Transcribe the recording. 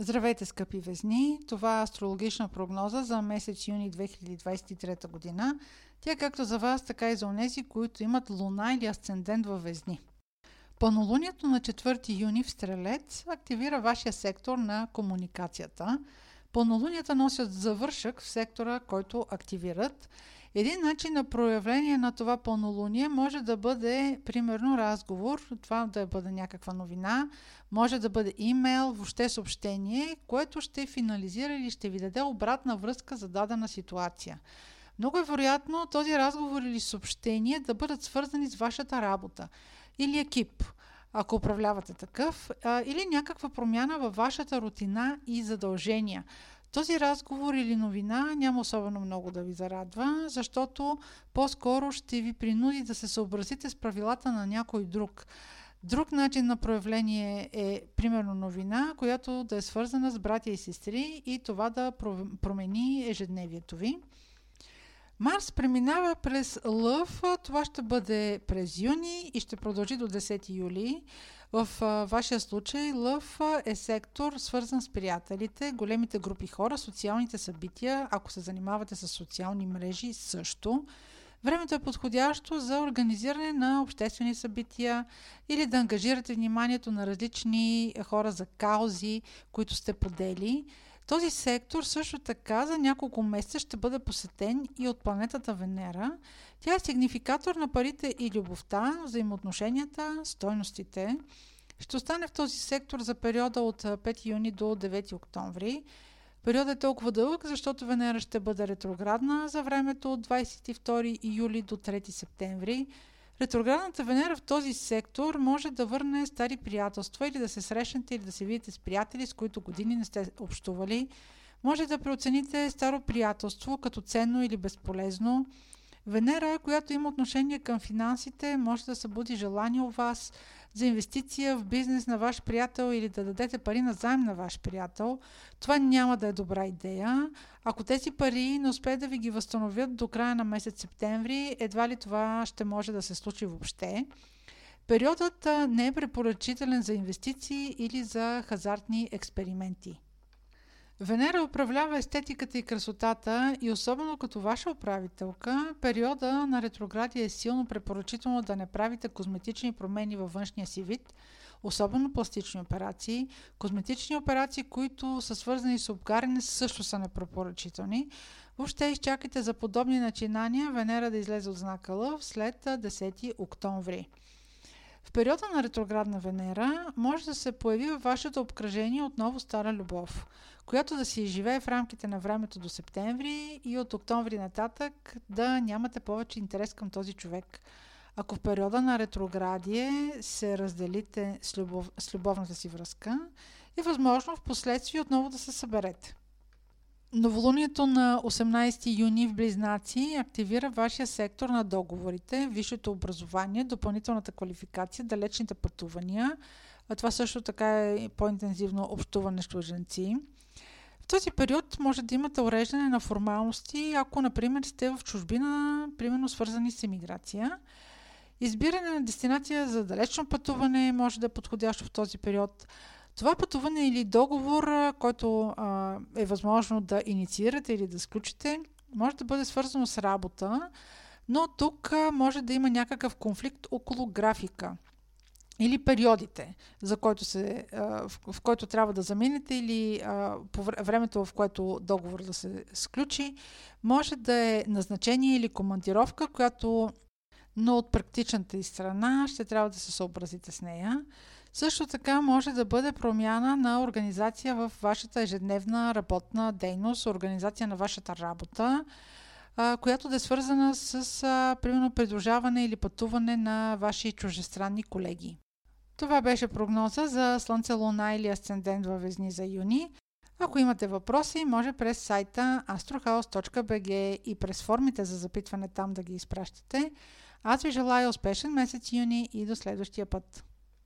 Здравейте, скъпи везни! Това е астрологична прогноза за месец юни 2023 година. Тя е както за вас, така и за онези, които имат луна или асцендент във везни. Пълнолунието на 4 юни в Стрелец активира вашия сектор на комуникацията. Пълнолунията носят завършък в сектора, който активират – един начин на проявление на това пълнолуние може да бъде, примерно, разговор, това да бъде някаква новина, може да бъде имейл, въобще съобщение, което ще финализира или ще ви даде обратна връзка за дадена ситуация. Много е вероятно този разговор или съобщение да бъдат свързани с вашата работа или екип, ако управлявате такъв, или някаква промяна във вашата рутина и задължения. Този разговор или новина няма особено много да ви зарадва, защото по-скоро ще ви принуди да се съобразите с правилата на някой друг. Друг начин на проявление е, примерно, новина, която да е свързана с братя и сестри и това да промени ежедневието ви. Марс преминава през Лъв, това ще бъде през юни и ще продължи до 10 юли. В вашия случай Лъв е сектор свързан с приятелите, големите групи хора, социалните събития, ако се занимавате с социални мрежи също. Времето е подходящо за организиране на обществени събития или да ангажирате вниманието на различни хора за каузи, които сте подели. Този сектор също така за няколко месеца ще бъде посетен и от планетата Венера. Тя е сигнификатор на парите и любовта, взаимоотношенията, стойностите. Ще остане в този сектор за периода от 5 юни до 9 октомври. Периодът е толкова дълъг, защото Венера ще бъде ретроградна за времето от 22 юли до 3 септември. Ретроградната Венера в този сектор може да върне стари приятелства или да се срещнете или да се видите с приятели, с които години не сте общували. Може да преоцените старо приятелство като ценно или безполезно. Венера, която има отношение към финансите, може да събуди желание у вас за инвестиция в бизнес на ваш приятел или да дадете пари на заем на ваш приятел. Това няма да е добра идея. Ако тези пари не успеят да ви ги възстановят до края на месец септември, едва ли това ще може да се случи въобще. Периодът не е препоръчителен за инвестиции или за хазартни експерименти. Венера управлява естетиката и красотата и особено като ваша управителка, периода на ретроградия е силно препоръчително да не правите козметични промени във външния си вид, особено пластични операции. Козметични операции, които са свързани с обгаряне, също са непрепоръчителни. Въобще изчакайте за подобни начинания Венера да излезе от знака Лъв след 10 октомври. В периода на ретроградна Венера може да се появи във вашето обкръжение отново стара любов, която да си живее в рамките на времето до септември и от октомври нататък да нямате повече интерес към този човек. Ако в периода на ретроградие се разделите с, любов, с любовната си връзка, е възможно в последствие отново да се съберете. Новолунието на 18 юни в Близнаци активира вашия сектор на договорите, висшето образование, допълнителната квалификация, далечните пътувания. А това също така е по-интензивно общуване с чуженци. В този период може да имате уреждане на формалности, ако, например, сте в чужбина, примерно свързани с емиграция. Избиране на дестинация за далечно пътуване може да е подходящо в този период. Това пътуване или договор, който а, е възможно да инициирате или да сключите, може да бъде свързано с работа, но тук а, може да има някакъв конфликт около графика или периодите, за който се, а, в, в който трябва да заминете или а, по времето, в което договор да се сключи. Може да е назначение или командировка, която но от практичната и страна ще трябва да се съобразите с нея. Също така може да бъде промяна на организация в вашата ежедневна работна дейност, организация на вашата работа, която да е свързана с, примерно, придружаване или пътуване на ваши чужестранни колеги. Това беше прогноза за Слънце, Луна или Асцендент във Везни за юни. Ако имате въпроси, може през сайта astrohouse.bg и през формите за запитване там да ги изпращате. Аз ви желая успешен месец юни и до следващия път.